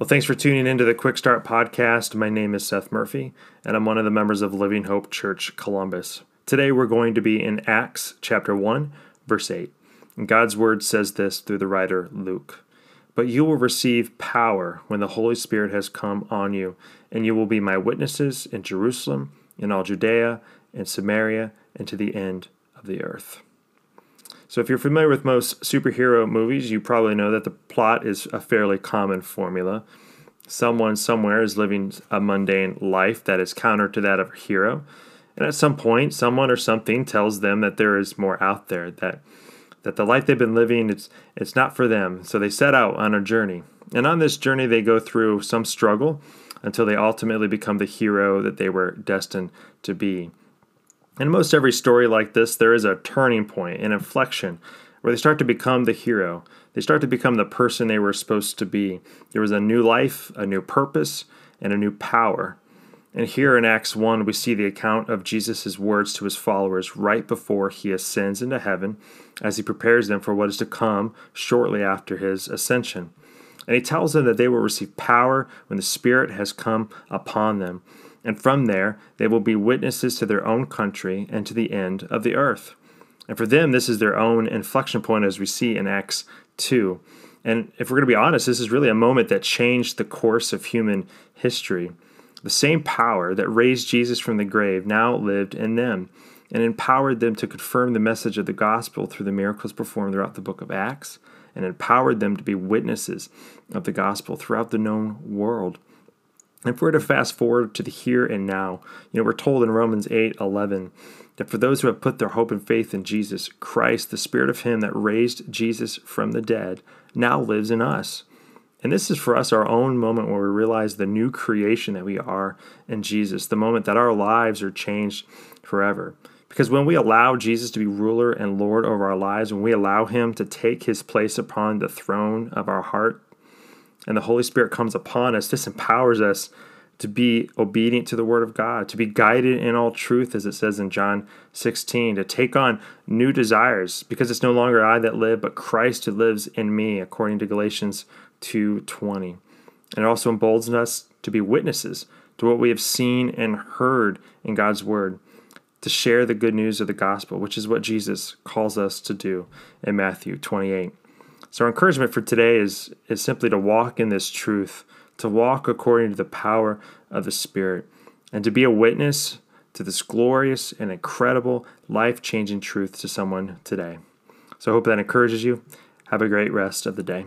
Well, thanks for tuning into the Quick Start Podcast. My name is Seth Murphy, and I'm one of the members of Living Hope Church Columbus. Today we're going to be in Acts chapter 1, verse 8. And God's word says this through the writer Luke. But you will receive power when the Holy Spirit has come on you, and you will be my witnesses in Jerusalem, in all Judea, and Samaria, and to the end of the earth. So, if you're familiar with most superhero movies, you probably know that the plot is a fairly common formula. Someone somewhere is living a mundane life that is counter to that of a hero. And at some point, someone or something tells them that there is more out there, that that the life they've been living it's it's not for them. So they set out on a journey. And on this journey they go through some struggle until they ultimately become the hero that they were destined to be. In most every story like this, there is a turning point, an inflection, where they start to become the hero. They start to become the person they were supposed to be. There was a new life, a new purpose, and a new power. And here in Acts 1, we see the account of Jesus' words to his followers right before he ascends into heaven as he prepares them for what is to come shortly after his ascension. And he tells them that they will receive power when the Spirit has come upon them and from there they will be witnesses to their own country and to the end of the earth. And for them, this is their own inflection point, as we see in Acts 2. And if we're going to be honest, this is really a moment that changed the course of human history. The same power that raised Jesus from the grave now lived in them and empowered them to confirm the message of the gospel through the miracles performed throughout the book of Acts and empowered them to be witnesses of the gospel throughout the known world. And if we're to fast forward to the here and now, you know, we're told in Romans 8 11 that for those who have put their hope and faith in Jesus Christ, the Spirit of Him that raised Jesus from the dead now lives in us. And this is for us our own moment where we realize the new creation that we are in Jesus, the moment that our lives are changed forever. Because when we allow Jesus to be ruler and Lord over our lives, when we allow Him to take His place upon the throne of our heart, and the Holy Spirit comes upon us, this empowers us to be obedient to the Word of God, to be guided in all truth, as it says in John 16, to take on new desires, because it's no longer I that live, but Christ who lives in me, according to Galatians 2:20. And it also emboldens us to be witnesses to what we have seen and heard in God's Word, to share the good news of the gospel, which is what Jesus calls us to do in Matthew 28. So, our encouragement for today is, is simply to walk in this truth, to walk according to the power of the Spirit, and to be a witness to this glorious and incredible, life changing truth to someone today. So, I hope that encourages you. Have a great rest of the day.